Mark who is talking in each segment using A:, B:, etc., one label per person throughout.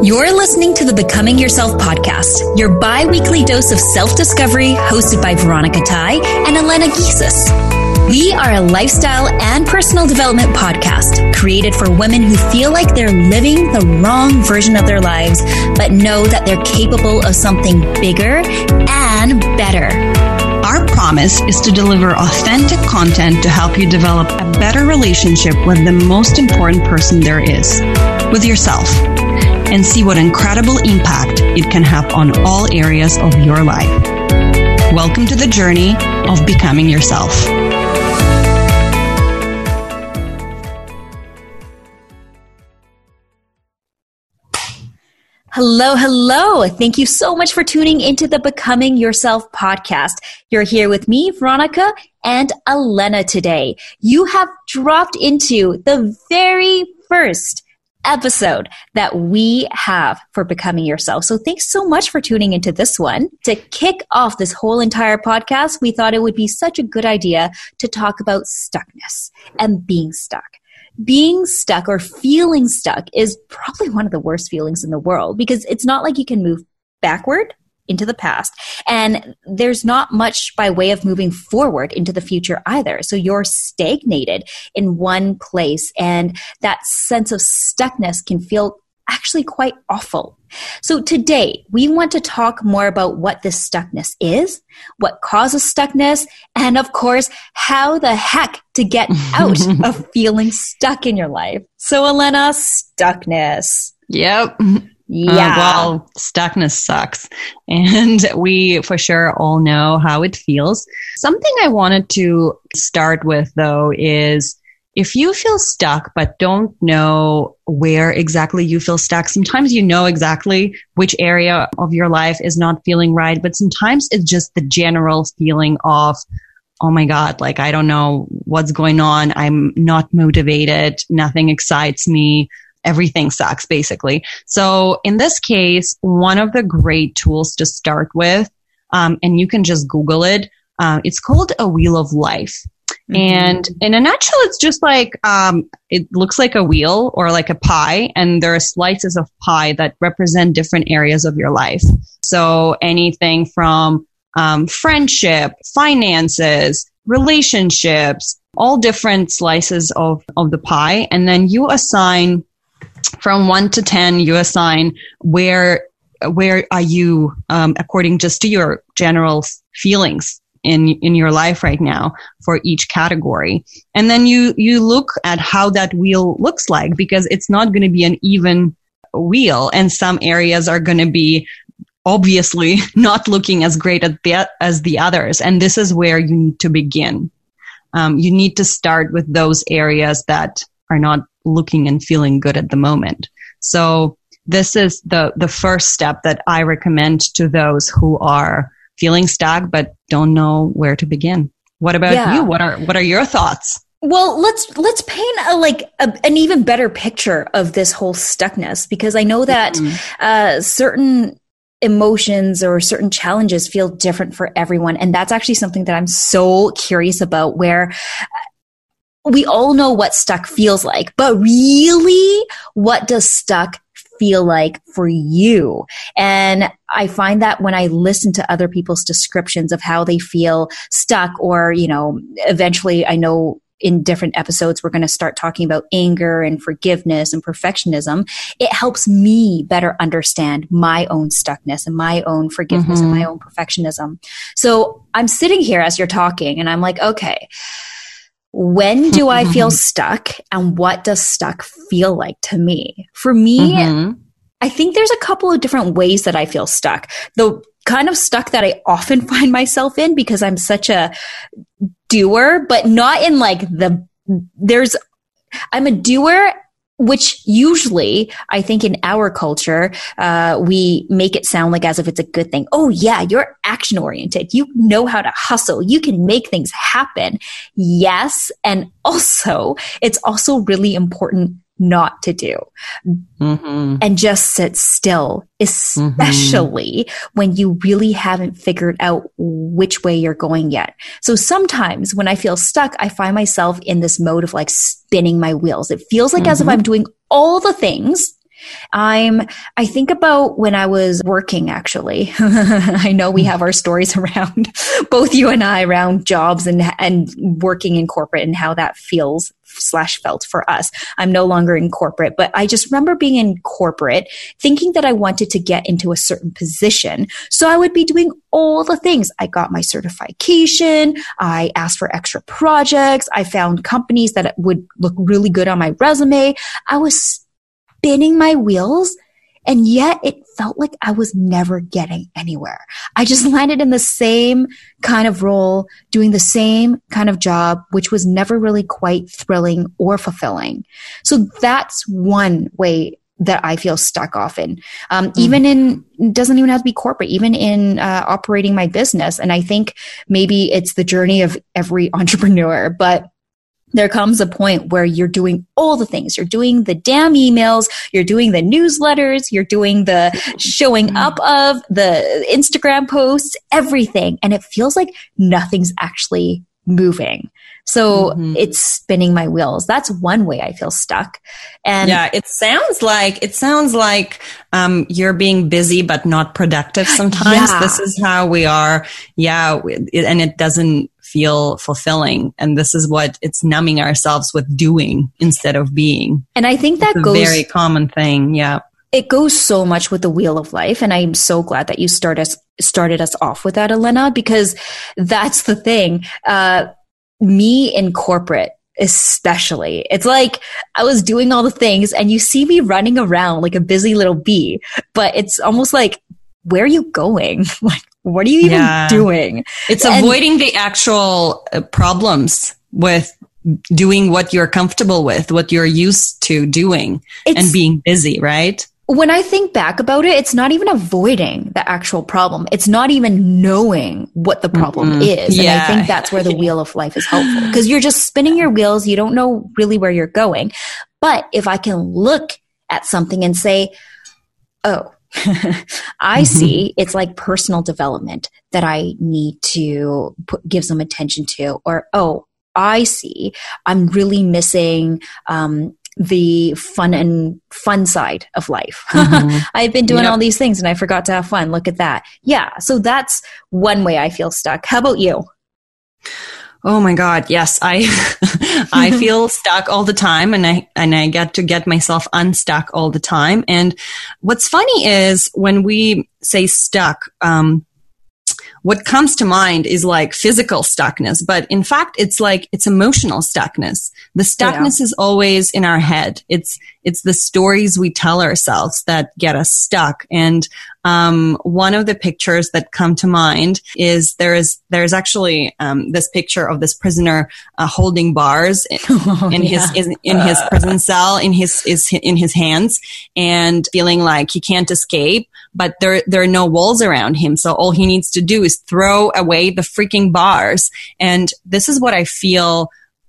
A: You're listening to the Becoming Yourself podcast, your bi weekly dose of self discovery, hosted by Veronica Tai and Elena Giesis. We are a lifestyle and personal development podcast created for women who feel like they're living the wrong version of their lives, but know that they're capable of something bigger and better.
B: Our promise is to deliver authentic content to help you develop a better relationship with the most important person there is, with yourself and see what incredible impact it can have on all areas of your life. Welcome to the journey of becoming yourself.
A: Hello, hello. Thank you so much for tuning into the Becoming Yourself podcast. You're here with me, Veronica, and Elena today. You have dropped into the very first episode that we have for becoming yourself. So thanks so much for tuning into this one. To kick off this whole entire podcast, we thought it would be such a good idea to talk about stuckness and being stuck. Being stuck or feeling stuck is probably one of the worst feelings in the world because it's not like you can move backward into the past. And there's not much by way of moving forward into the future either. So you're stagnated in one place, and that sense of stuckness can feel actually quite awful. So today we want to talk more about what this stuckness is, what causes stuckness, and of course, how the heck to get out of feeling stuck in your life. So Elena, stuckness.
B: Yep.
A: Yeah.
B: Uh, well, stuckness sucks. And we for sure all know how it feels. Something I wanted to start with though is if you feel stuck but don't know where exactly you feel stuck, sometimes you know exactly which area of your life is not feeling right, but sometimes it's just the general feeling of, oh my God, like I don't know what's going on. I'm not motivated. Nothing excites me everything sucks basically. So in this case, one of the great tools to start with, um, and you can just Google it. Uh, it's called a wheel of life. Mm-hmm. And in a nutshell, it's just like, um, it looks like a wheel or like a pie and there are slices of pie that represent different areas of your life. So anything from, um, friendship, finances, relationships, all different slices of, of the pie. And then you assign from one to 10, you assign where, where are you, um, according just to your general feelings in, in your life right now for each category. And then you, you look at how that wheel looks like because it's not going to be an even wheel and some areas are going to be obviously not looking as great as the others. And this is where you need to begin. Um, you need to start with those areas that are not looking and feeling good at the moment. So this is the, the first step that I recommend to those who are feeling stuck but don't know where to begin. What about yeah. you? What are what are your thoughts?
A: Well, let's let's paint a like a, an even better picture of this whole stuckness because I know that mm-hmm. uh, certain emotions or certain challenges feel different for everyone, and that's actually something that I'm so curious about. Where we all know what stuck feels like, but really, what does stuck feel like for you? And I find that when I listen to other people's descriptions of how they feel stuck, or, you know, eventually I know in different episodes, we're going to start talking about anger and forgiveness and perfectionism. It helps me better understand my own stuckness and my own forgiveness mm-hmm. and my own perfectionism. So I'm sitting here as you're talking and I'm like, okay, when do I feel stuck and what does stuck feel like to me? For me, mm-hmm. I think there's a couple of different ways that I feel stuck. The kind of stuck that I often find myself in because I'm such a doer, but not in like the, there's, I'm a doer which usually I think in our culture, uh, we make it sound like as if it's a good thing. Oh yeah, you're action oriented. You know how to hustle. You can make things happen. Yes. And also it's also really important not to do mm-hmm. and just sit still, especially mm-hmm. when you really haven't figured out which way you're going yet. So sometimes when I feel stuck, I find myself in this mode of like spinning my wheels. It feels like mm-hmm. as if mm-hmm. I'm doing all the things I'm, I think about when I was working actually. I know we hmm. have our stories around both you and I around jobs and, and working in corporate and how that feels slash felt for us. I'm no longer in corporate, but I just remember being in corporate thinking that I wanted to get into a certain position. So I would be doing all the things. I got my certification. I asked for extra projects. I found companies that would look really good on my resume. I was spinning my wheels and yet it felt like I was never getting anywhere. I just landed in the same kind of role, doing the same kind of job, which was never really quite thrilling or fulfilling. So that's one way that I feel stuck often. Um, mm. Even in, doesn't even have to be corporate, even in uh, operating my business. And I think maybe it's the journey of every entrepreneur, but there comes a point where you're doing all the things. You're doing the damn emails, you're doing the newsletters, you're doing the showing up of the Instagram posts, everything. And it feels like nothing's actually moving. So mm-hmm. it's spinning my wheels. That's one way I feel stuck.
B: And yeah, it sounds like, it sounds like, um, you're being busy, but not productive sometimes. Yeah. This is how we are. Yeah. And it doesn't, feel fulfilling. And this is what it's numbing ourselves with doing instead of being.
A: And I think that goes
B: very common thing. Yeah.
A: It goes so much with the wheel of life. And I'm so glad that you start us, started us off with that, Elena, because that's the thing. Uh, me in corporate, especially. It's like I was doing all the things and you see me running around like a busy little bee, but it's almost like, where are you going? like, what are you even yeah. doing?
B: It's and, avoiding the actual uh, problems with doing what you're comfortable with, what you're used to doing and being busy, right?
A: When I think back about it, it's not even avoiding the actual problem. It's not even knowing what the problem mm-hmm. is. Yeah. And I think that's where the wheel of life is helpful because you're just spinning your wheels. You don't know really where you're going. But if I can look at something and say, oh, I mm-hmm. see it's like personal development that I need to put, give some attention to, or, oh, I see I'm really missing, um, the fun and fun side of life. Mm-hmm. I've been doing yep. all these things and I forgot to have fun. Look at that. Yeah. So that's one way I feel stuck. How about you?
B: Oh my God. Yes. I, I feel stuck all the time and I, and I get to get myself unstuck all the time. And what's funny is when we say stuck, um, what comes to mind is like physical stuckness, but in fact, it's like, it's emotional stuckness. The stuckness yeah. is always in our head. It's, it's the stories we tell ourselves that get us stuck. And, um, one of the pictures that come to mind is there is, there's actually, um, this picture of this prisoner, uh, holding bars in, oh, in yeah. his, in, in his prison cell, in his, is in his hands and feeling like he can't escape but there, there are no walls around him. So all he needs to do is throw away the freaking bars. And this is what I feel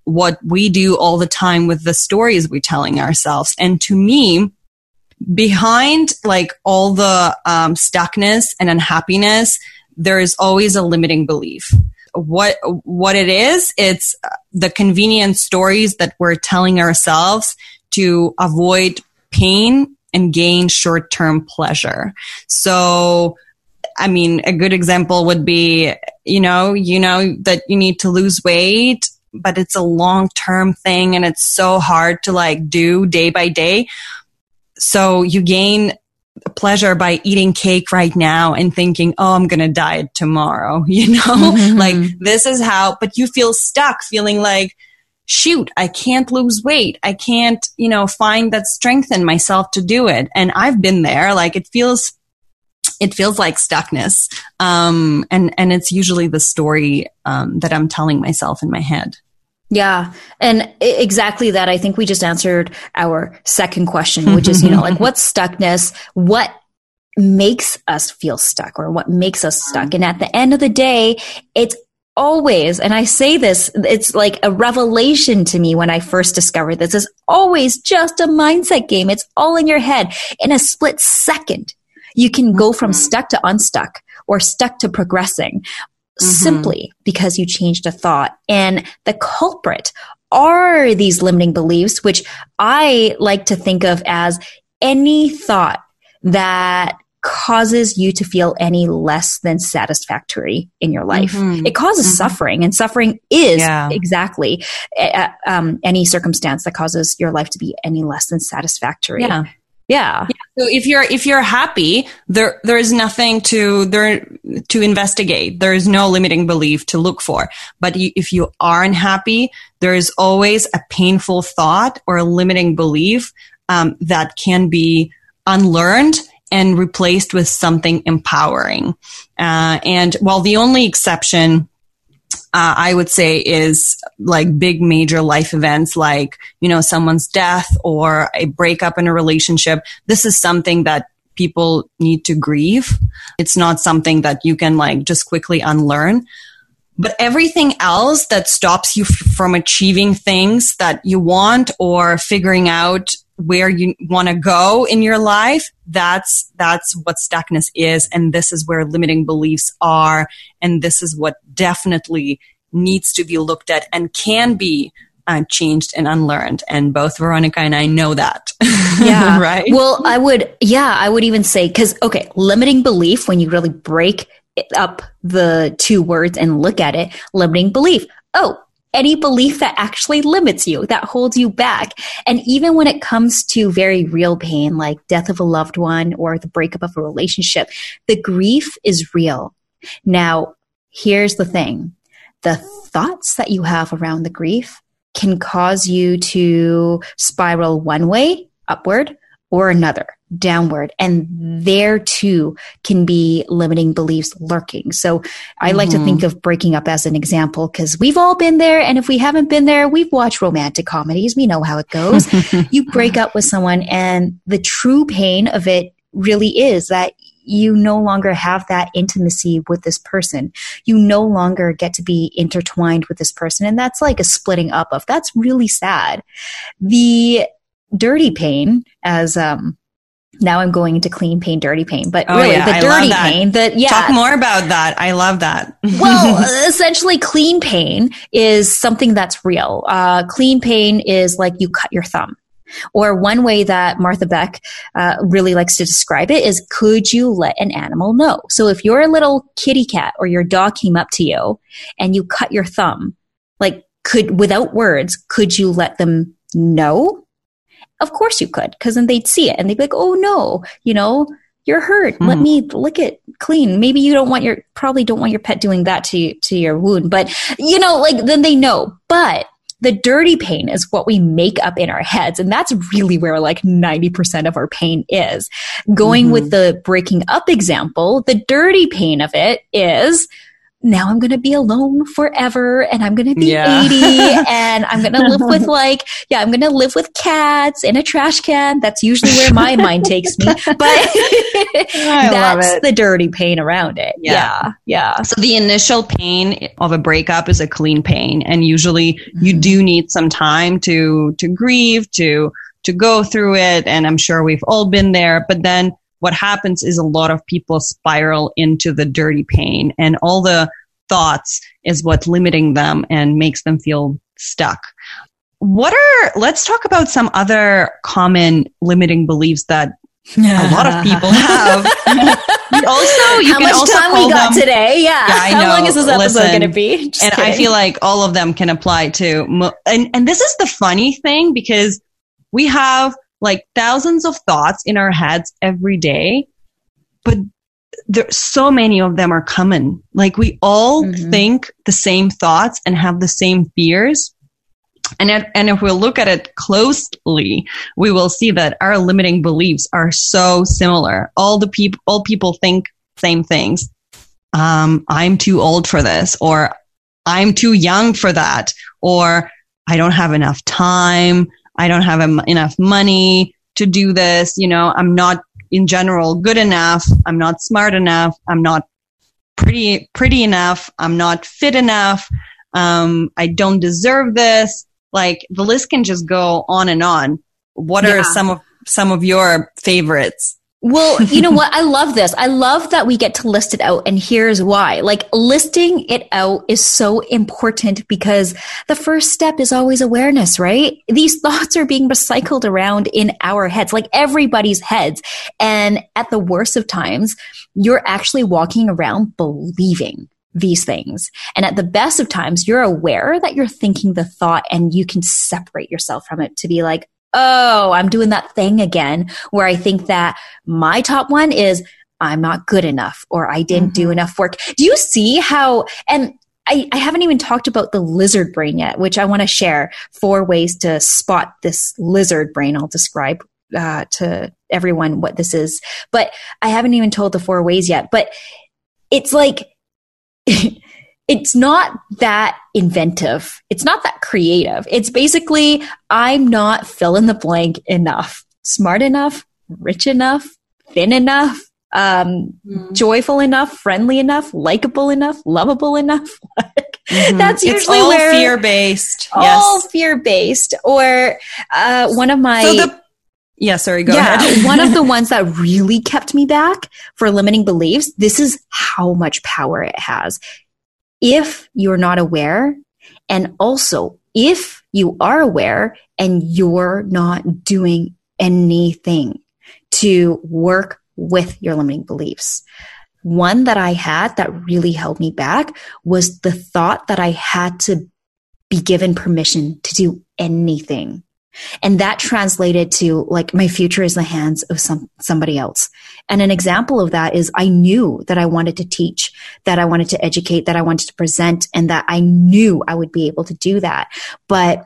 B: what we do all the time with the stories we're telling ourselves. And to me, behind like all the um, stuckness and unhappiness, there is always a limiting belief. What what it is, it's the convenient stories that we're telling ourselves to avoid pain and gain short term pleasure. So, I mean, a good example would be, you know, you know that you need to lose weight, but it's a long term thing and it's so hard to like do day by day. So you gain pleasure by eating cake right now and thinking, oh, I'm going to diet tomorrow. You know, mm-hmm. like this is how, but you feel stuck feeling like, shoot, I can't lose weight. I can't, you know, find that strength in myself to do it. And I've been there. Like it feels, it feels like stuckness. Um, and, and it's usually the story, um, that I'm telling myself in my head.
A: Yeah. And exactly that. I think we just answered our second question, which is, you know, like what's stuckness? What makes us feel stuck or what makes us stuck? And at the end of the day, it's always, and I say this, it's like a revelation to me when I first discovered this, is always just a mindset game. It's all in your head. In a split second, you can go from mm-hmm. stuck to unstuck or stuck to progressing mm-hmm. simply because you changed a thought. And the culprit are these limiting beliefs, which I like to think of as any thought that causes you to feel any less than satisfactory in your life. Mm-hmm. It causes mm-hmm. suffering, and suffering is yeah. exactly uh, um, any circumstance that causes your life to be any less than satisfactory.
B: Yeah.
A: Yeah.
B: yeah. So if you're if you're happy, there there is nothing to there to investigate. There is no limiting belief to look for. But you, if you aren't happy, there is always a painful thought or a limiting belief um, that can be unlearned and replaced with something empowering. Uh, and while the only exception uh, I would say is like big major life events like, you know, someone's death or a breakup in a relationship. This is something that people need to grieve. It's not something that you can like just quickly unlearn. But everything else that stops you f- from achieving things that you want or figuring out where you want to go in your life that's that's what stuckness is and this is where limiting beliefs are and this is what definitely needs to be looked at and can be uh, changed and unlearned and both veronica and i know that.
A: Yeah.
B: Right?
A: Well i would yeah i would even say because okay limiting belief when you really break up the two words and look at it limiting belief oh any belief that actually limits you, that holds you back. And even when it comes to very real pain, like death of a loved one or the breakup of a relationship, the grief is real. Now, here's the thing. The thoughts that you have around the grief can cause you to spiral one way upward or another downward. And there too can be limiting beliefs lurking. So I like mm-hmm. to think of breaking up as an example because we've all been there. And if we haven't been there, we've watched romantic comedies. We know how it goes. you break up with someone and the true pain of it really is that you no longer have that intimacy with this person. You no longer get to be intertwined with this person. And that's like a splitting up of that's really sad. The dirty pain as um now I'm going into clean pain, dirty pain, but oh, really yeah, the I dirty pain that, yeah.
B: Talk more about that. I love that.
A: well, essentially clean pain is something that's real. Uh, clean pain is like you cut your thumb. Or one way that Martha Beck uh, really likes to describe it is could you let an animal know? So if your little kitty cat or your dog came up to you and you cut your thumb, like could, without words, could you let them know? Of course you could, because then they'd see it and they'd be like, oh no, you know, you're hurt. Mm-hmm. Let me lick it clean. Maybe you don't want your, probably don't want your pet doing that to, to your wound, but you know, like then they know. But the dirty pain is what we make up in our heads. And that's really where like 90% of our pain is. Going mm-hmm. with the breaking up example, the dirty pain of it is now I'm going to be alone forever and I'm going to be yeah. 80 and I'm going to live with like, yeah, I'm going to live with cats in a trash can. That's usually where my mind takes me. But that's the dirty pain around it. Yeah. yeah. yeah.
B: So the initial pain of a breakup is a clean pain. And usually mm-hmm. you do need some time to, to grieve, to, to go through it. And I'm sure we've all been there. But then what happens is a lot of people spiral into the dirty pain and all the thoughts is what's limiting them and makes them feel stuck. What are, let's talk about some other common limiting beliefs that a lot of people have.
A: also, you How can much time we got them, today? Yeah. yeah How long is this episode going to be?
B: Just and kidding. I feel like all of them can apply to, and, and this is the funny thing because we have like thousands of thoughts in our heads every day, but there so many of them are common. Like we all mm-hmm. think the same thoughts and have the same fears. And, if, and if we look at it closely, we will see that our limiting beliefs are so similar. All the people, all people think same things. Um, I'm too old for this, or I'm too young for that, or I don't have enough time. I don't have em- enough money to do this. You know, I'm not in general good enough. I'm not smart enough. I'm not pretty, pretty enough. I'm not fit enough. Um, I don't deserve this. Like the list can just go on and on. What yeah. are some of, some of your favorites?
A: Well, you know what? I love this. I love that we get to list it out. And here's why. Like listing it out is so important because the first step is always awareness, right? These thoughts are being recycled around in our heads, like everybody's heads. And at the worst of times, you're actually walking around believing these things. And at the best of times, you're aware that you're thinking the thought and you can separate yourself from it to be like, oh, I'm doing that thing again where I think that my top one is I'm not good enough or I didn't mm-hmm. do enough work. Do you see how, and I, I, haven't even talked about the lizard brain yet, which I want to share four ways to spot this lizard brain. I'll describe uh, to everyone what this is, but I haven't even told the four ways yet. But it's like, it's not that inventive. It's not that creative. It's basically, I'm not fill in the blank enough, smart enough, rich enough, thin enough, um, mm. joyful enough, friendly enough, likable enough, lovable enough. mm-hmm. That's usually where
B: fear based.
A: All yes. fear based. Or uh, one of my.
B: So the- yeah, sorry, go yeah,
A: ahead. one of the ones that really kept me back for limiting beliefs, this is how much power it has if you're not aware. And also, if you are aware and you're not doing anything to work with your limiting beliefs. One that I had that really held me back was the thought that I had to be given permission to do anything and that translated to like my future is in the hands of some somebody else. And an example of that is I knew that I wanted to teach, that I wanted to educate, that I wanted to present, and that I knew I would be able to do that. But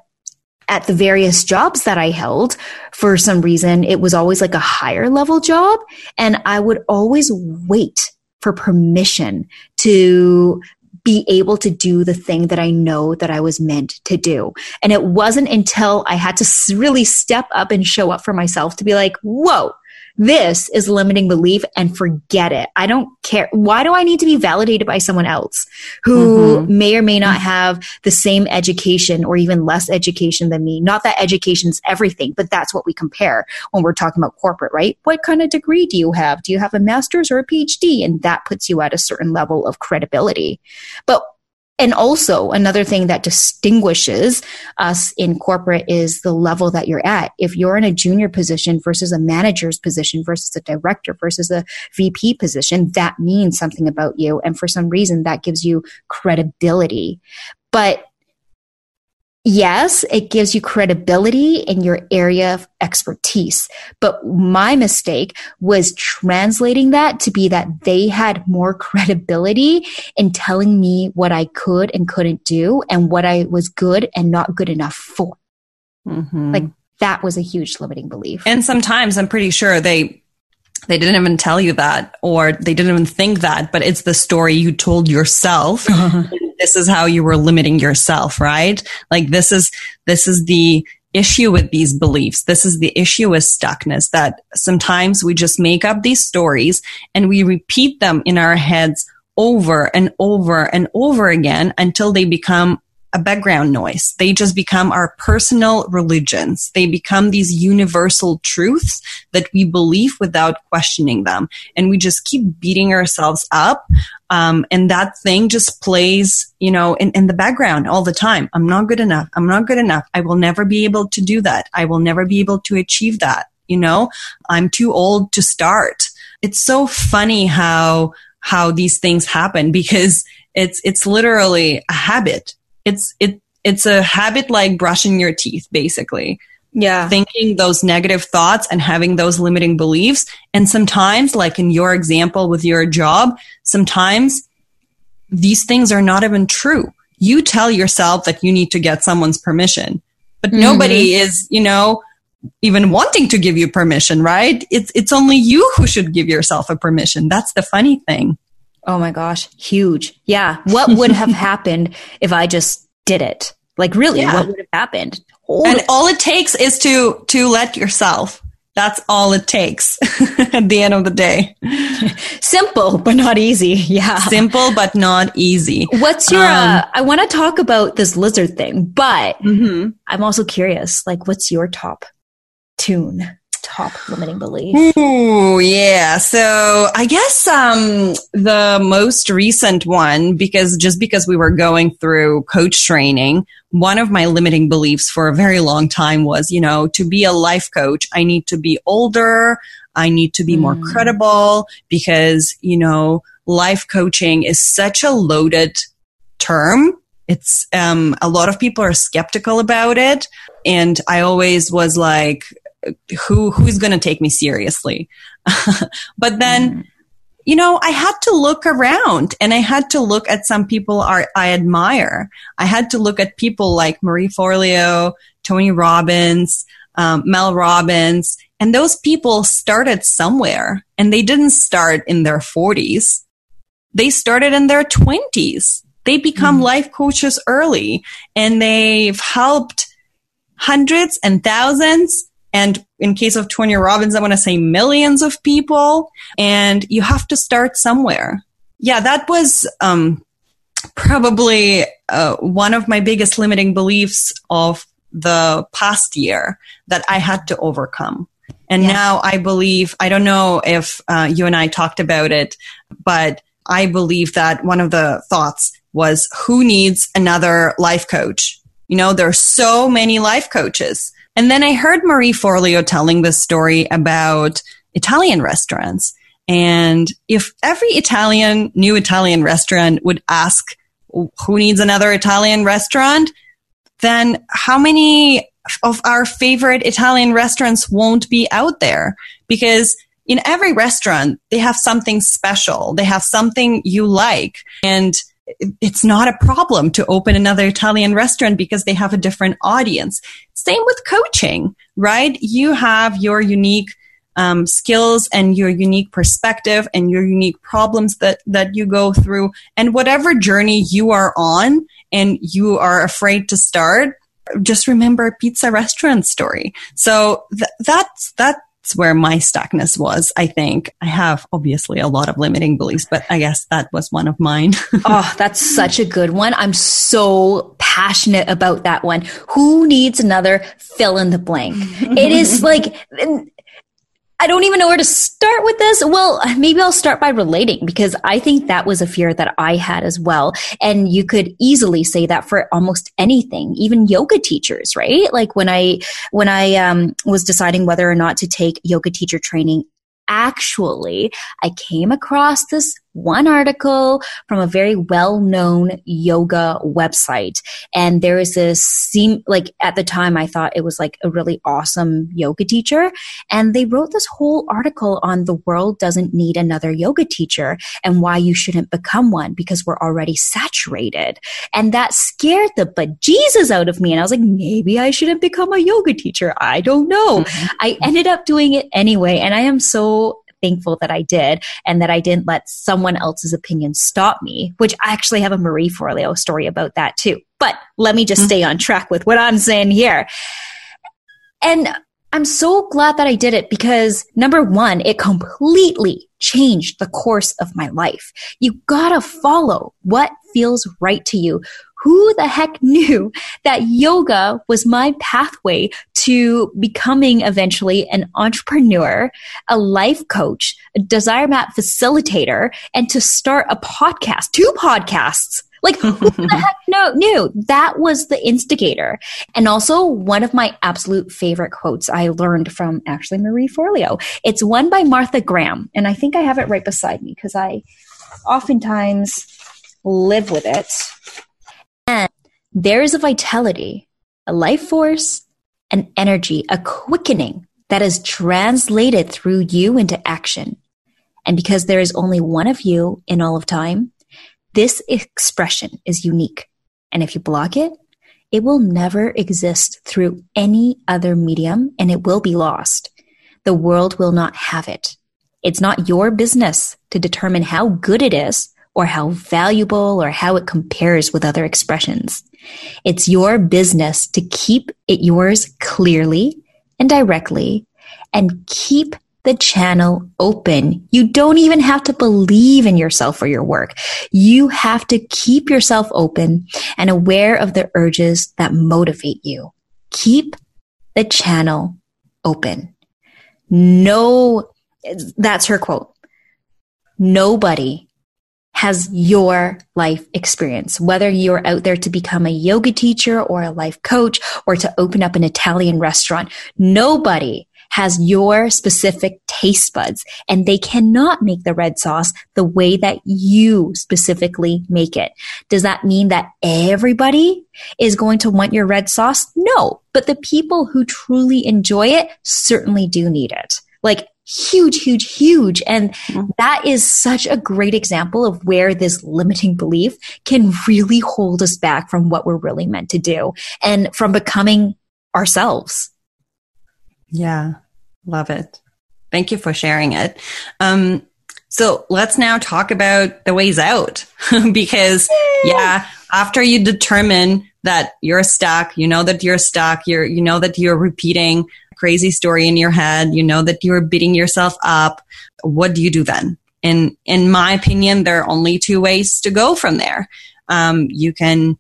A: at the various jobs that I held, for some reason, it was always like a higher level job. And I would always wait for permission to be able to do the thing that I know that I was meant to do. And it wasn't until I had to really step up and show up for myself to be like, whoa, this is limiting belief and forget it. I don't care. Why do I need to be validated by someone else who mm-hmm. may or may not have the same education or even less education than me? Not that education's everything, but that's what we compare when we're talking about corporate, right? What kind of degree do you have? Do you have a master's or a PhD? And that puts you at a certain level of credibility. But and also another thing that distinguishes us in corporate is the level that you're at. If you're in a junior position versus a manager's position versus a director versus a VP position, that means something about you. And for some reason that gives you credibility. But yes, it gives you credibility in your area of expertise. But my mistake was translating that to be that they had more credibility in telling me what I could and couldn't do and what I was good and not good enough for. Mm-hmm. Like that was a huge limiting belief.
B: And sometimes I'm pretty sure they they didn't even tell you that or they didn't even think that, but it's the story you told yourself. This is how you were limiting yourself, right? Like this is, this is the issue with these beliefs. This is the issue with stuckness that sometimes we just make up these stories and we repeat them in our heads over and over and over again until they become a background noise. They just become our personal religions. They become these universal truths that we believe without questioning them. And we just keep beating ourselves up. Um, and that thing just plays, you know, in, in the background all the time. I'm not good enough. I'm not good enough. I will never be able to do that. I will never be able to achieve that. You know, I'm too old to start. It's so funny how, how these things happen because it's, it's literally a habit it's it it's a habit like brushing your teeth basically.
A: Yeah.
B: Thinking those negative thoughts and having those limiting beliefs. And sometimes like in your example with your job sometimes these things are not even true. You tell yourself that you need to get someone's permission but mm-hmm. nobody is you know even wanting to give you permission right? It's it's only you who should give yourself a permission. That's the funny thing
A: Oh my gosh, huge. Yeah. What would have happened if I just did it? Like really, yeah. what would have happened?
B: Hold and it. all it takes is to to let yourself. That's all it takes at the end of the day.
A: Simple, but not easy. Yeah.
B: Simple, but not easy.
A: What's your, um, uh, I want to talk about this lizard thing, but mm-hmm. I'm also curious, like, what's your top tune? Top limiting belief?
B: Ooh, yeah. So I guess um, the most recent one, because just because we were going through coach training, one of my limiting beliefs for a very long time was, you know, to be a life coach, I need to be older. I need to be mm. more credible because, you know, life coaching is such a loaded term. It's, um, a lot of people are skeptical about it. And I always was like, who, who's going to take me seriously? but then, mm. you know, I had to look around and I had to look at some people I, I admire. I had to look at people like Marie Forleo, Tony Robbins, um, Mel Robbins, and those people started somewhere and they didn't start in their 40s. They started in their 20s. They become mm. life coaches early and they've helped hundreds and thousands. And in case of Tony Robbins, I want to say millions of people. And you have to start somewhere. Yeah, that was, um, probably uh, one of my biggest limiting beliefs of the past year that I had to overcome. And now I believe, I don't know if uh, you and I talked about it, but I believe that one of the thoughts was who needs another life coach? You know, there are so many life coaches. And then I heard Marie Forleo telling this story about Italian restaurants. And if every Italian, new Italian restaurant would ask who needs another Italian restaurant, then how many of our favorite Italian restaurants won't be out there? Because in every restaurant, they have something special. They have something you like. And it's not a problem to open another Italian restaurant because they have a different audience. Same with coaching, right? You have your unique um, skills and your unique perspective and your unique problems that that you go through, and whatever journey you are on, and you are afraid to start. Just remember a pizza restaurant story. So th- that's that it's where my stuckness was. I think I have obviously a lot of limiting beliefs, but I guess that was one of mine.
A: oh, that's such a good one. I'm so passionate about that one. Who needs another fill in the blank? it is like, I don't even know where to start with this. Well, maybe I'll start by relating because I think that was a fear that I had as well. And you could easily say that for almost anything, even yoga teachers, right? Like when I, when I um, was deciding whether or not to take yoga teacher training, actually, I came across this one article from a very well-known yoga website. And there is this seem like at the time I thought it was like a really awesome yoga teacher. And they wrote this whole article on the world doesn't need another yoga teacher and why you shouldn't become one because we're already saturated. And that scared the bejesus out of me. And I was like, maybe I shouldn't become a yoga teacher. I don't know. Mm-hmm. I ended up doing it anyway. And I am so thankful that I did and that I didn't let someone else's opinion stop me, which I actually have a Marie Forleo story about that too. But let me just mm-hmm. stay on track with what I'm saying here. And I'm so glad that I did it because number one, it completely changed the course of my life. You gotta follow what feels right to you who the heck knew that yoga was my pathway to becoming eventually an entrepreneur, a life coach, a desire map facilitator, and to start a podcast, two podcasts. Like, who the heck no, knew? That was the instigator. And also, one of my absolute favorite quotes I learned from actually Marie Forleo. It's one by Martha Graham. And I think I have it right beside me because I oftentimes live with it. And there is a vitality, a life force, an energy, a quickening that is translated through you into action. And because there is only one of you in all of time, this expression is unique. And if you block it, it will never exist through any other medium and it will be lost. The world will not have it. It's not your business to determine how good it is or how valuable or how it compares with other expressions. It's your business to keep it yours clearly and directly and keep the channel open. You don't even have to believe in yourself or your work. You have to keep yourself open and aware of the urges that motivate you. Keep the channel open. no, that's her quote. Nobody has your life experience, whether you're out there to become a yoga teacher or a life coach or to open up an Italian restaurant. Nobody has your specific taste buds and they cannot make the red sauce the way that you specifically make it. Does that mean that everybody is going to want your red sauce? No, but the people who truly enjoy it certainly do need it. Like huge, huge, huge. And that is such a great example of where this limiting belief can really hold us back from what we're really meant to do and from becoming ourselves.
B: Yeah. Love it. Thank you for sharing it. Um, so let's now talk about the ways out because yeah, after you determine that you're stuck, you know that you're stuck, you're, you know that you're repeating crazy story in your head, you know that you're beating yourself up. What do you do then? In, in my opinion, there are only two ways to go from there. Um, you can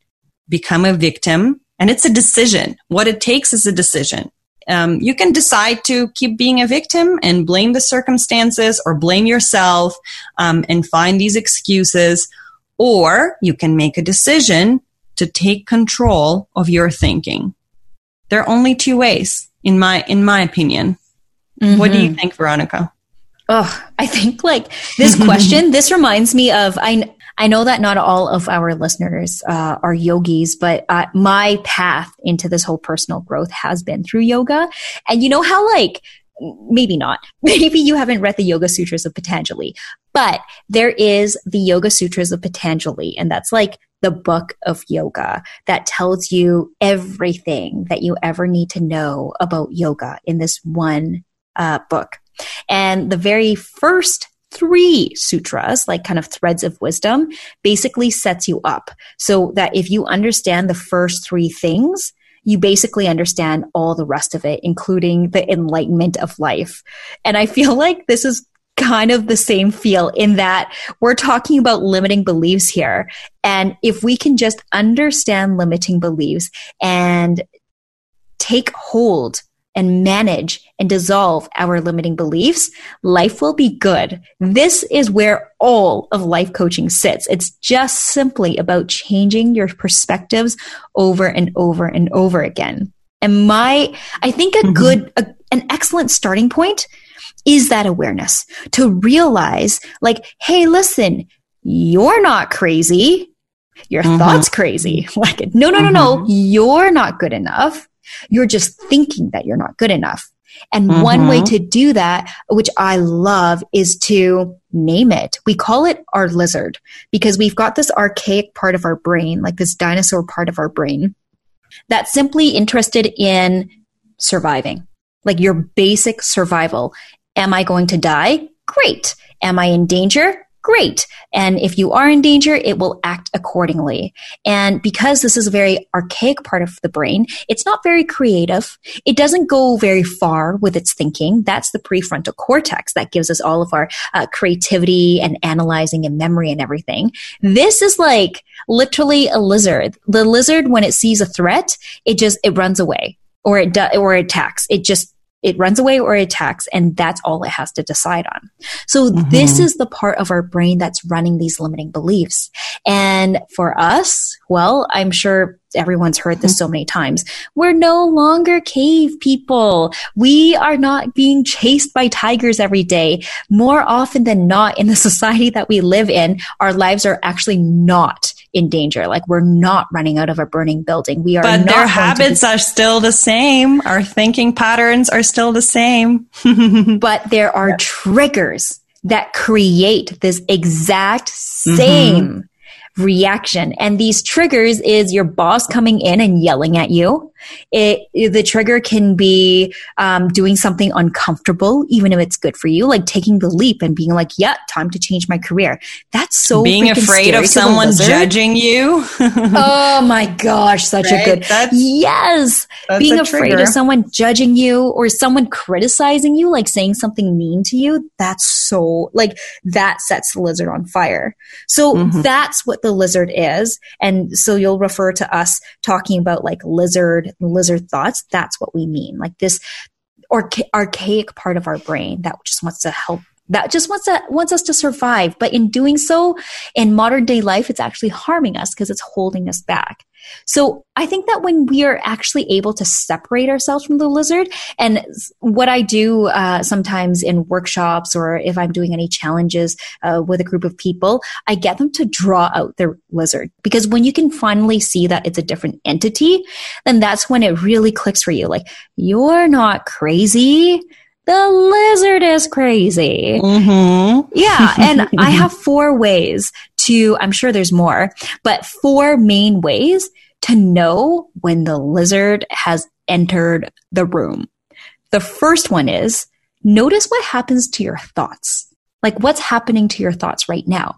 B: become a victim and it's a decision. What it takes is a decision um, you can decide to keep being a victim and blame the circumstances or blame yourself um, and find these excuses, or you can make a decision to take control of your thinking. There are only two ways, in my in my opinion. Mm-hmm. What do you think, Veronica?
A: Oh, I think like this question. this reminds me of I. I know that not all of our listeners uh, are yogis, but uh, my path into this whole personal growth has been through yoga. And you know how like maybe not. Maybe you haven't read the Yoga Sutras of Patanjali, but there is the Yoga Sutras of Patanjali, and that's like the book of yoga that tells you everything that you ever need to know about yoga in this one uh, book. And the very first three sutras, like kind of threads of wisdom, basically sets you up so that if you understand the first three things, you basically understand all the rest of it, including the enlightenment of life. And I feel like this is kind of the same feel in that we're talking about limiting beliefs here. And if we can just understand limiting beliefs and take hold and manage and dissolve our limiting beliefs, life will be good. This is where all of life coaching sits. It's just simply about changing your perspectives over and over and over again. And my, I think a mm-hmm. good, a, an excellent starting point is that awareness to realize like, hey, listen, you're not crazy. Your mm-hmm. thoughts crazy. Like, no, no, no, mm-hmm. no, you're not good enough you're just thinking that you're not good enough. And mm-hmm. one way to do that, which I love, is to name it. We call it our lizard because we've got this archaic part of our brain, like this dinosaur part of our brain, that's simply interested in surviving, like your basic survival. Am I going to die? Great. Am I in danger? great. And if you are in danger, it will act accordingly. And because this is a very archaic part of the brain, it's not very creative. It doesn't go very far with its thinking. That's the prefrontal cortex that gives us all of our uh, creativity and analyzing and memory and everything. This is like literally a lizard. The lizard, when it sees a threat, it just, it runs away or it does, or it attacks. It just it runs away or it attacks and that's all it has to decide on. So mm-hmm. this is the part of our brain that's running these limiting beliefs. And for us, well, I'm sure everyone's heard this so many times. We're no longer cave people. We are not being chased by tigers every day. More often than not in the society that we live in, our lives are actually not in danger. Like we're not running out of a burning building. We are
B: But their habits be- are still the same. Our thinking patterns are still the same.
A: but there are yeah. triggers that create this exact mm-hmm. same mm-hmm reaction. And these triggers is your boss coming in and yelling at you. It, the trigger can be um, doing something uncomfortable, even if it's good for you, like taking the leap and being like, "Yeah, time to change my career." That's so
B: being afraid of someone judging you.
A: oh my gosh, such right? a good that's, yes. That's being afraid trigger. of someone judging you or someone criticizing you, like saying something mean to you. That's so like that sets the lizard on fire. So mm-hmm. that's what the lizard is, and so you'll refer to us talking about like lizard lizard thoughts, that's what we mean. Like this or archaic part of our brain that just wants to help that just wants to wants us to survive. But in doing so in modern day life it's actually harming us because it's holding us back. So I think that when we are actually able to separate ourselves from the lizard, and what I do uh, sometimes in workshops or if I'm doing any challenges uh, with a group of people, I get them to draw out their lizard. Because when you can finally see that it's a different entity, then that's when it really clicks for you. Like you're not crazy the lizard is crazy.
B: Mm-hmm.
A: Yeah. And I have four ways to, I'm sure there's more, but four main ways to know when the lizard has entered the room. The first one is notice what happens to your thoughts. Like what's happening to your thoughts right now?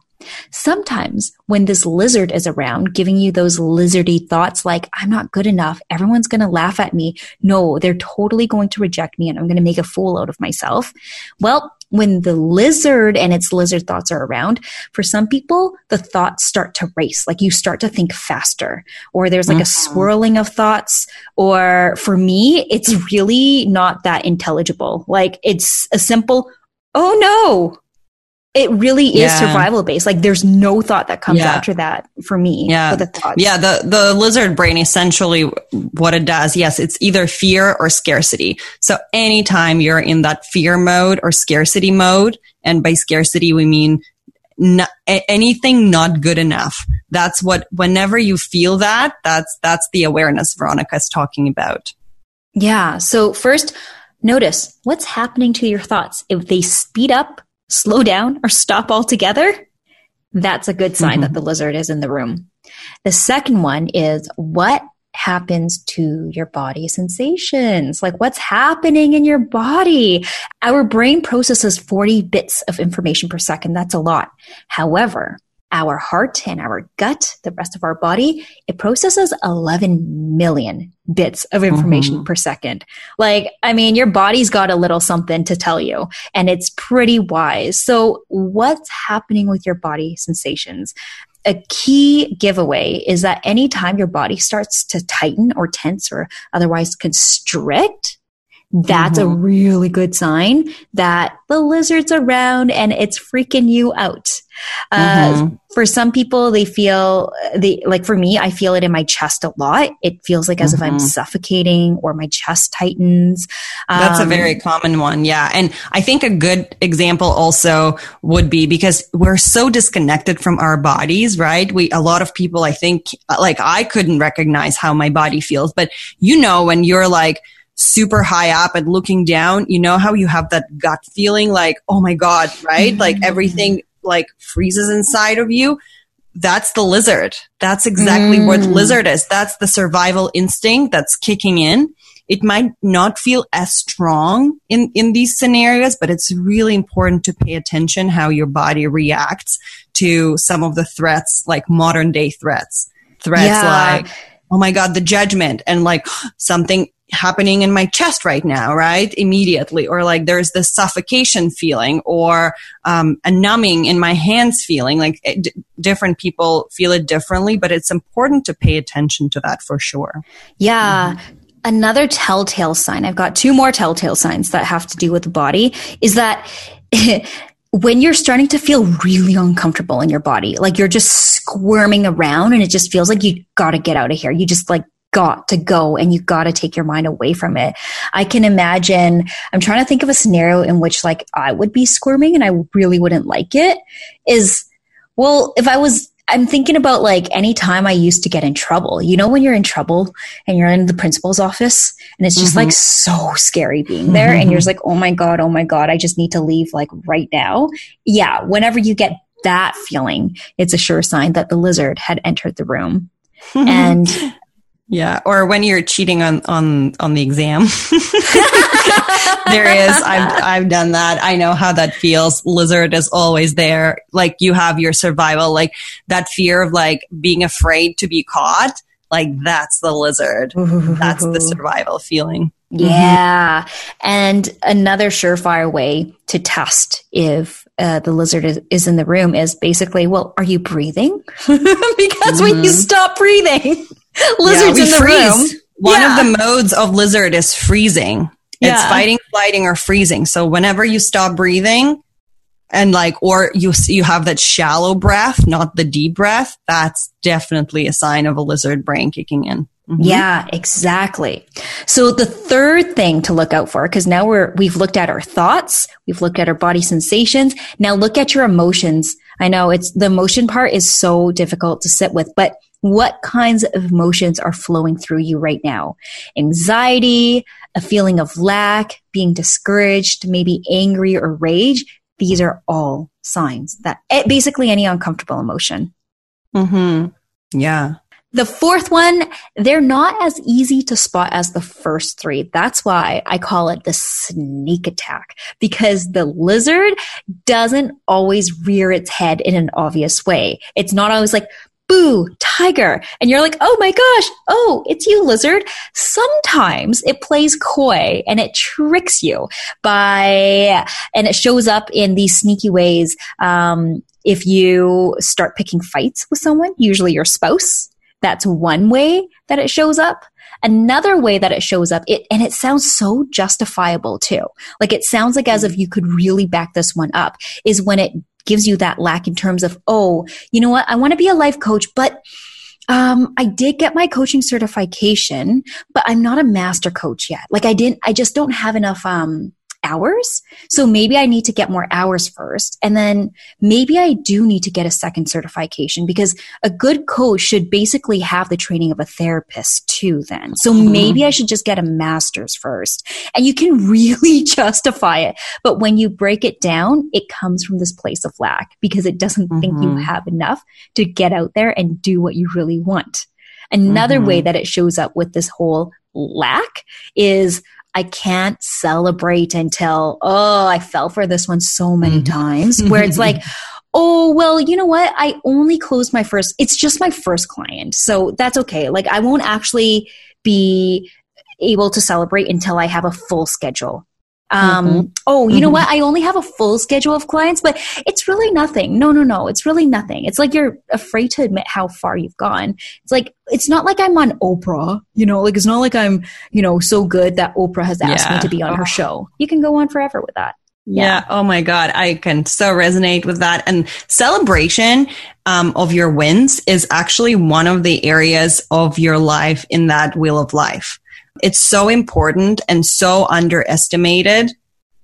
A: Sometimes when this lizard is around giving you those lizardy thoughts like, I'm not good enough. Everyone's going to laugh at me. No, they're totally going to reject me and I'm going to make a fool out of myself. Well, when the lizard and its lizard thoughts are around, for some people, the thoughts start to race. Like you start to think faster, or there's like mm-hmm. a swirling of thoughts. Or for me, it's really not that intelligible. Like it's a simple, oh no, it really is yeah. survival based. Like there's no thought that comes yeah. after that for me.
B: Yeah.
A: The
B: yeah. The, the lizard brain essentially what it does. Yes. It's either fear or scarcity. So anytime you're in that fear mode or scarcity mode, and by scarcity, we mean not, anything not good enough. That's what, whenever you feel that, that's, that's the awareness Veronica is talking about.
A: Yeah. So first, notice what's happening to your thoughts. If they speed up, slow down or stop altogether, that's a good sign mm-hmm. that the lizard is in the room. The second one is what happens to your body sensations? Like what's happening in your body? Our brain processes 40 bits of information per second. That's a lot. However, our heart and our gut, the rest of our body, it processes 11 million bits of information mm-hmm. per second. Like, I mean, your body's got a little something to tell you and it's pretty wise. So what's happening with your body sensations? A key giveaway is that anytime your body starts to tighten or tense or otherwise constrict, that's mm-hmm. a really good sign that the lizard's around and it's freaking you out. Uh, mm-hmm. For some people, they feel they like. For me, I feel it in my chest a lot. It feels like as mm-hmm. if I'm mm-hmm. suffocating or my chest tightens.
B: Um, That's a um, very common one, yeah. And I think a good example also would be because we're so disconnected from our bodies, right? We a lot of people, I think, like I couldn't recognize how my body feels, but you know when you're like super high up and looking down, you know how you have that gut feeling like, oh my God, right? Mm-hmm. Like everything like freezes inside of you. That's the lizard. That's exactly mm. what lizard is. That's the survival instinct that's kicking in. It might not feel as strong in, in these scenarios, but it's really important to pay attention how your body reacts to some of the threats, like modern day threats. Threats yeah. like, oh my God, the judgment and like something happening in my chest right now, right? Immediately. Or like there's this suffocation feeling or um, a numbing in my hands feeling. Like it, d- different people feel it differently, but it's important to pay attention to that for sure.
A: Yeah. Mm-hmm. Another telltale sign, I've got two more telltale signs that have to do with the body, is that when you're starting to feel really uncomfortable in your body, like you're just squirming around and it just feels like you gotta get out of here. You just like got to go and you got to take your mind away from it. I can imagine, I'm trying to think of a scenario in which like I would be squirming and I really wouldn't like it is, well, if I was, I'm thinking about like any time I used to get in trouble. You know, when you're in trouble and you're in the principal's office and it's just mm-hmm. like so scary being there and you're just like, oh my God, oh my God, I just need to leave like right now. Yeah. Whenever you get that feeling, it's a sure sign that the lizard had entered the room. and
B: yeah, or when you're cheating on on on the exam. there is. I've I've done that. I know how that feels. Lizard is always there. Like you have your survival, like that fear of like being afraid to be caught. Like that's the lizard. That's the survival feeling.
A: Yeah. Mm-hmm. And another surefire way to test if uh, the lizard is, is, in the room is basically, well, are you breathing? because mm-hmm. when you mm-hmm. stop breathing, lizards yeah, in the freeze. room.
B: One yeah. of the modes of lizard is freezing. It's fighting, flighting, or freezing. So whenever you stop breathing, and like or you you have that shallow breath not the deep breath that's definitely a sign of a lizard brain kicking in
A: mm-hmm. yeah exactly so the third thing to look out for because now we're we've looked at our thoughts we've looked at our body sensations now look at your emotions i know it's the emotion part is so difficult to sit with but what kinds of emotions are flowing through you right now anxiety a feeling of lack being discouraged maybe angry or rage these are all signs that basically any uncomfortable emotion.
B: Hmm. Yeah.
A: The fourth one, they're not as easy to spot as the first three. That's why I call it the sneak attack because the lizard doesn't always rear its head in an obvious way. It's not always like, boo, tiger. And you're like, oh my gosh, oh, it's you, lizard. Sometimes it plays coy and it tricks you by, and it shows up in these sneaky ways. Um, if you start picking fights with someone, usually your spouse, that's one way that it shows up. Another way that it shows up, it, and it sounds so justifiable too. Like it sounds like as if you could really back this one up is when it gives you that lack in terms of, oh, you know what? I want to be a life coach, but um, I did get my coaching certification, but I'm not a master coach yet. Like I didn't, I just don't have enough, um, hours. So maybe I need to get more hours first. And then maybe I do need to get a second certification because a good coach should basically have the training of a therapist too, then. So mm-hmm. maybe I should just get a master's first. And you can really justify it. But when you break it down, it comes from this place of lack because it doesn't mm-hmm. think you mm-hmm. have enough to get out there and do what you really want. Another mm-hmm. way that it shows up with this whole lack is I can't celebrate until, oh, I fell for this one so many mm-hmm. times where it's like, oh, well, you know what? I only closed my first, it's just my first client. So that's okay. Like I won't actually be able to celebrate until I have a full schedule. Um, mm-hmm. Oh, you mm-hmm. know what? I only have a full schedule of clients, but it's really nothing. No, no, no. It's really nothing. It's like you're afraid to admit how far you've gone. It's like, it's not like I'm on Oprah, you know, like it's not like I'm, you know, so good that Oprah has asked yeah. me to be on her show. You can go on forever with that.
B: Yeah. yeah. Oh my God. I can so resonate with that. And celebration um, of your wins is actually one of the areas of your life in that wheel of life. It's so important and so underestimated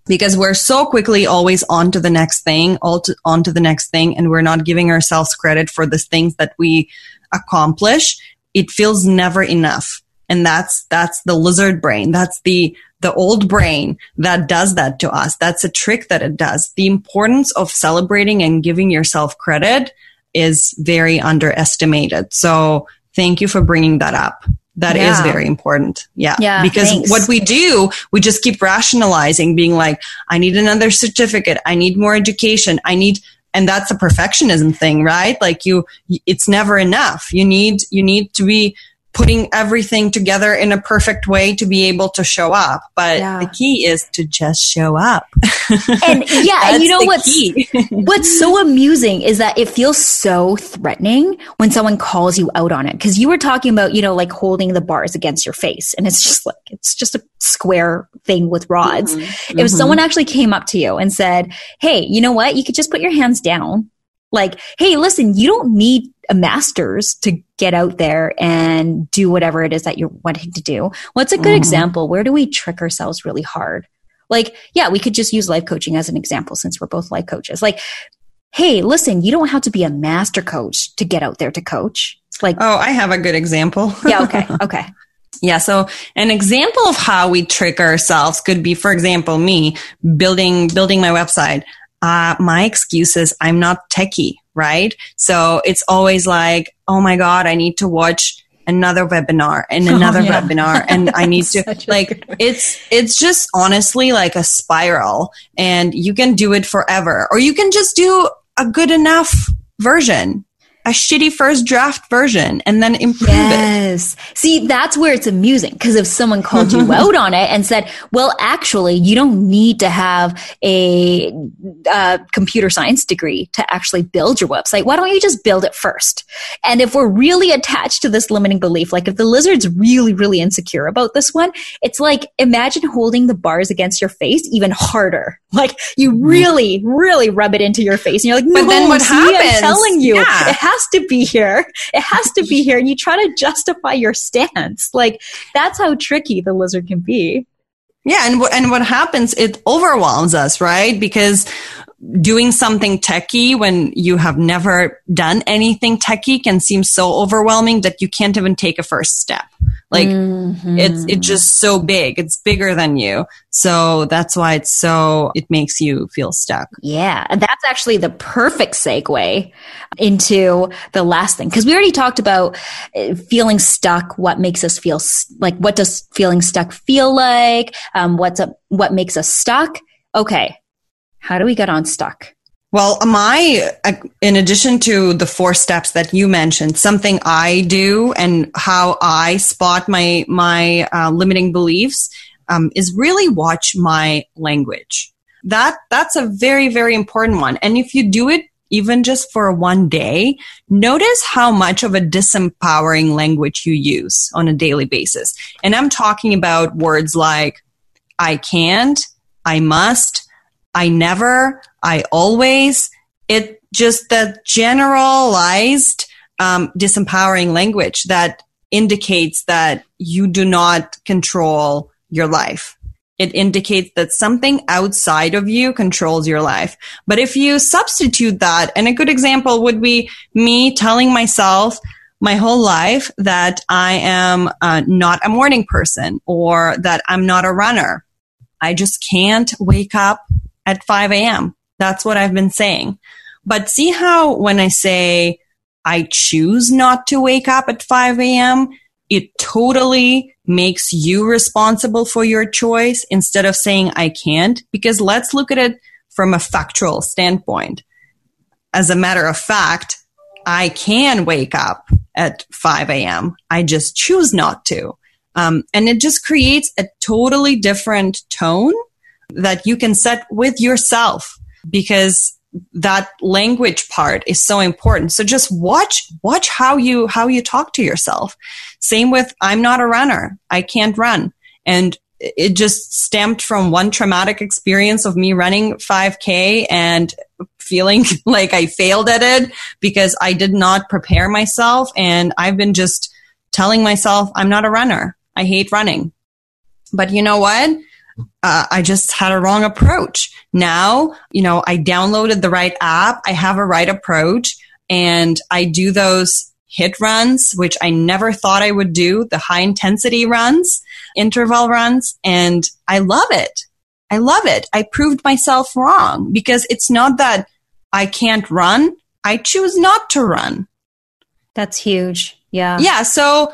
B: because we're so quickly always on to the next thing, all to, on to the next thing, and we're not giving ourselves credit for the things that we accomplish. It feels never enough. And that's, that's the lizard brain. That's the, the old brain that does that to us. That's a trick that it does. The importance of celebrating and giving yourself credit is very underestimated. So thank you for bringing that up. That yeah. is very important. Yeah.
A: Yeah.
B: Because
A: thanks.
B: what we do, we just keep rationalizing, being like, I need another certificate. I need more education. I need, and that's a perfectionism thing, right? Like you, it's never enough. You need, you need to be putting everything together in a perfect way to be able to show up. But yeah. the key is to just show up.
A: And yeah, and you know what's what's so amusing is that it feels so threatening when someone calls you out on it. Cause you were talking about, you know, like holding the bars against your face. And it's just like it's just a square thing with rods. Mm-hmm. If mm-hmm. someone actually came up to you and said, Hey, you know what? You could just put your hands down like, hey, listen, you don't need a master's to get out there and do whatever it is that you're wanting to do. What's a good mm-hmm. example? Where do we trick ourselves really hard? Like, yeah, we could just use life coaching as an example since we're both life coaches. Like, hey, listen, you don't have to be a master coach to get out there to coach. It's like,
B: oh, I have a good example.
A: yeah, okay, okay.
B: Yeah. So an example of how we trick ourselves could be, for example, me building, building my website uh, my excuse is I'm not techie, right? So it's always like, oh my God, I need to watch another webinar and oh, another oh, yeah. webinar and I need to like it's it's just honestly like a spiral and you can do it forever or you can just do a good enough version a shitty first draft version and then improve
A: yes. it. See, that's where it's amusing because if someone called you out on it and said, well, actually, you don't need to have a, a computer science degree to actually build your website. Why don't you just build it first? And if we're really attached to this limiting belief, like if the lizard's really, really insecure about this one, it's like imagine holding the bars against your face even harder. Like you mm. really, really rub it into your face and you're like, no,
B: but then what see, happens?
A: I'm telling you, yeah. Has to be here. It has to be here. And you try to justify your stance. Like that's how tricky the lizard can be.
B: Yeah, and and what happens? It overwhelms us, right? Because doing something techie when you have never done anything techie can seem so overwhelming that you can't even take a first step. Like mm-hmm. it's it's just so big. It's bigger than you. So that's why it's so it makes you feel stuck.
A: Yeah, and that's actually the perfect segue into the last thing because we already talked about uh, feeling stuck. What makes us feel like? What does feeling stuck feel like? Um, what's a, what makes us stuck? Okay, how do we get unstuck?
B: Well, my, in addition to the four steps that you mentioned, something I do and how I spot my, my uh, limiting beliefs um, is really watch my language. That, that's a very, very important one. And if you do it even just for one day, notice how much of a disempowering language you use on a daily basis. And I'm talking about words like, I can't, I must, I never, I always. It just the generalized, um, disempowering language that indicates that you do not control your life. It indicates that something outside of you controls your life. But if you substitute that, and a good example would be me telling myself my whole life that I am uh, not a morning person or that I'm not a runner. I just can't wake up at 5 a.m. That's what I've been saying. But see how when I say I choose not to wake up at 5 a.m., it totally makes you responsible for your choice instead of saying I can't. Because let's look at it from a factual standpoint. As a matter of fact, I can wake up at 5 a.m. I just choose not to. Um, and it just creates a totally different tone that you can set with yourself because that language part is so important. So just watch, watch how you, how you talk to yourself. Same with, I'm not a runner. I can't run. And it just stemmed from one traumatic experience of me running 5k and feeling like I failed at it because I did not prepare myself. And I've been just telling myself, I'm not a runner. I hate running. But you know what? Uh, I just had a wrong approach. Now, you know, I downloaded the right app. I have a right approach and I do those HIIT runs, which I never thought I would do, the high intensity runs, interval runs, and I love it. I love it. I proved myself wrong because it's not that I can't run. I choose not to run.
A: That's huge. Yeah.
B: Yeah. So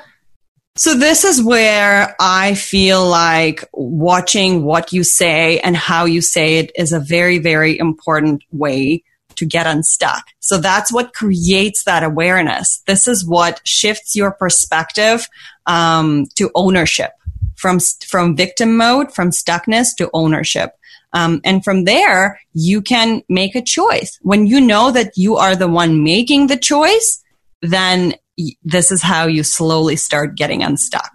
B: so this is where I feel like watching what you say and how you say it is a very, very important way to get unstuck. So that's what creates that awareness. This is what shifts your perspective um, to ownership from from victim mode, from stuckness to ownership. Um, and from there, you can make a choice. When you know that you are the one making the choice, then this is how you slowly start getting unstuck.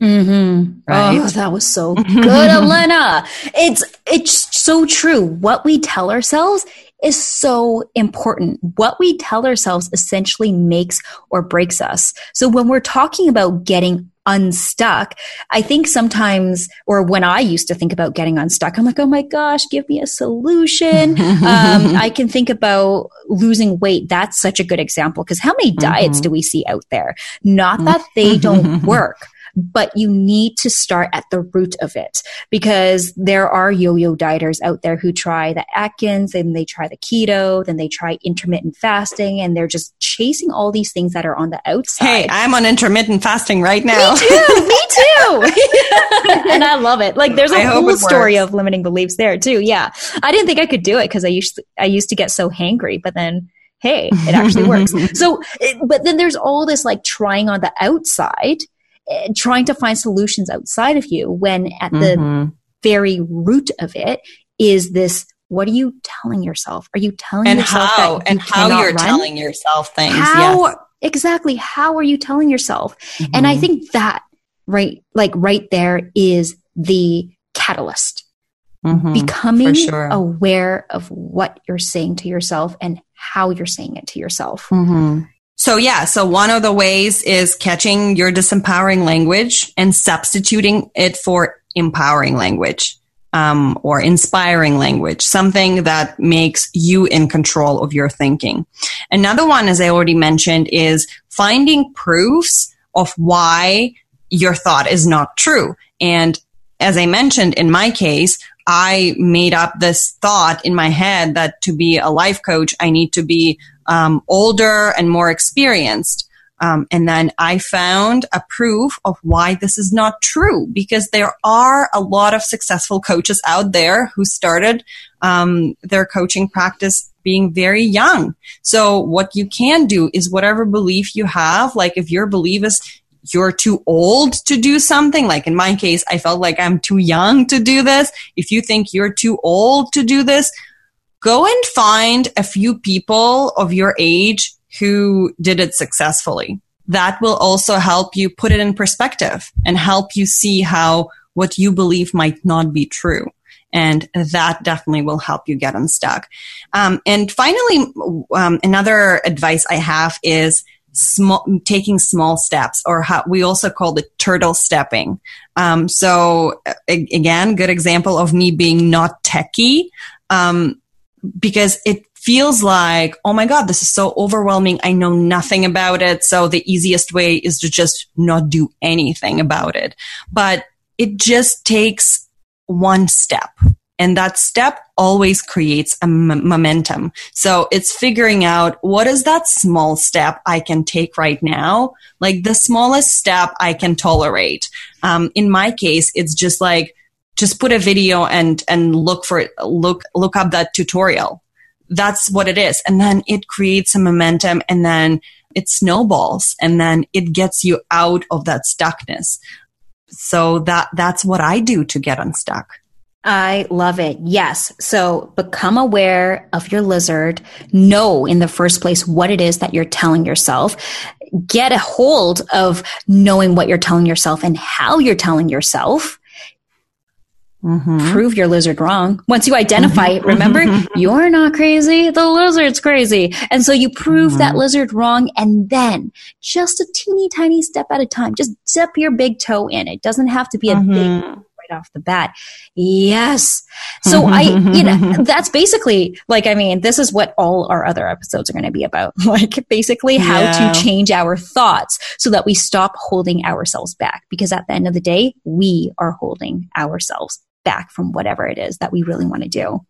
A: Mm-hmm. Right? Oh, that was so good, Elena. It's it's so true. What we tell ourselves is so important. What we tell ourselves essentially makes or breaks us. So when we're talking about getting unstuck. I think sometimes, or when I used to think about getting unstuck, I'm like, oh my gosh, give me a solution. um, I can think about losing weight. That's such a good example because how many diets mm-hmm. do we see out there? Not that they don't work but you need to start at the root of it because there are yo-yo dieters out there who try the Atkins and they try the keto, then they try intermittent fasting and they're just chasing all these things that are on the outside.
B: Hey, I'm on intermittent fasting right now.
A: Me too. me too. and I love it. Like there's a I whole story works. of limiting beliefs there too. Yeah. I didn't think I could do it because I used to, I used to get so hangry, but then hey, it actually works. So, but then there's all this like trying on the outside, trying to find solutions outside of you when at the
B: Mm-hmm.
A: very root of it is this what are you telling yourself? Are you telling
B: And
A: yourself
B: how
A: that you
B: and how you're
A: run?
B: telling yourself things.
A: how
B: yes.
A: exactly how are you telling yourself and i
B: Mhm.
A: think that right like right there is the catalyst
B: Mhm.
A: becoming
B: sure.
A: aware of what you're saying to yourself and how you're saying it to yourself
B: Mhm. So yeah, so one of the ways is catching your disempowering language and substituting it for empowering language. Um, or inspiring language, something that makes you in control of your thinking. Another one, as I already mentioned, is finding proofs of why your thought is not true. And as I mentioned, in my case, I made up this thought in my head that to be a life coach, I need to be um, older and more experienced. Um, and then I found a proof of why this is not true because there are a lot of successful coaches out there who started um, their coaching practice being very young. So what you can do is whatever belief you have, like if your belief is you're too old to do something, like in my case, I felt like I'm too young to do this. If you think you're too old to do this, go and find a few people of your age who did it successfully. That will also help you put it in perspective and help you see how what you believe might not be true. And that definitely will help you get unstuck. Um, and finally, um, another advice I have is small, taking small steps or how we also call it turtle stepping. Um, so a- again, good example of me being not techie. Um, because it feels like, oh my God, this is so overwhelming. I know nothing about it. So the easiest way is to just not do anything about it. But it just takes one step. And that step always creates a m- momentum. So it's figuring out what is that small step I can take right now? Like the smallest step I can tolerate. Um, in my case, it's just like, just put a video and and look for look look up that tutorial that's what it is and then it creates a momentum and then it snowballs and then it gets you out of that stuckness so that that's what i do to get unstuck
A: I love it. Yes. So become aware of your lizard. Know in the first place what it is that you're telling yourself. Get a hold of knowing what you're telling yourself and how you're telling yourself.
B: mm-hmm.
A: Prove your lizard wrong. Once you identify it, remember, you're not crazy. The lizard's crazy. And so you prove that lizard wrong. And then just a teeny tiny step at a time, just dip your big toe in. It doesn't have to be a big
B: Mhm.
A: right off the bat. Yes. So I, you know, that's basically like, I mean, this is what all our other episodes are going to be about. Like basically how
B: Yeah.
A: to change our thoughts so that we stop holding ourselves back. Because at the end of the day, we are holding ourselves back from whatever it is that we really want to do.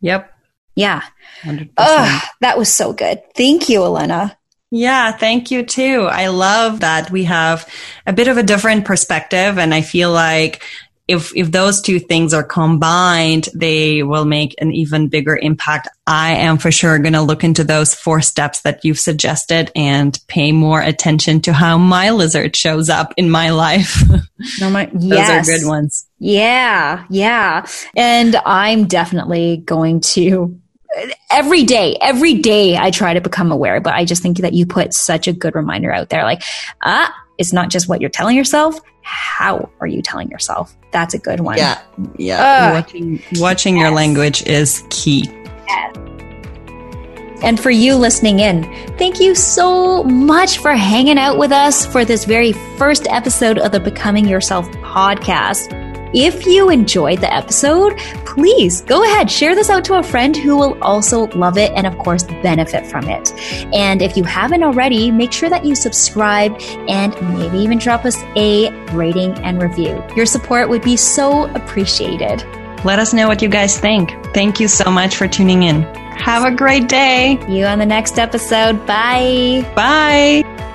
B: yep
A: Yeah.
B: 100%.
A: Ugh, that was so good. Thank you, Elena.
B: Yeah, thank you too. I love that we have a bit of a different perspective and I feel like if if those two things are combined, they will make an even bigger impact. I am for sure going to look into those four steps that you've suggested and pay more attention to how my lizard shows up in my life.
A: No, my,
B: those
A: yes.
B: are good ones.
A: Yeah, yeah. And I'm definitely going to every day, every day I try to become aware, but I just think that you put such a good reminder out there like, ah, it's not just what you're telling yourself. How are you telling yourself? That's a good one.
B: Yeah. Yeah.
A: Ugh.
B: watching watching your language is key.
A: And for you listening in, thank you so much for hanging out with us for this very first episode of the Becoming Yourself podcast. If you enjoyed the episode, please go ahead, share this out to a friend who will also love it and, of course, benefit from it. And if you haven't already, make sure that you subscribe and maybe even drop us a rating and review. Your support would be so appreciated.
B: Let us know what you guys think. Thank you so much for tuning in. Have a great day.
A: You on the next episode. Bye.
B: Bye.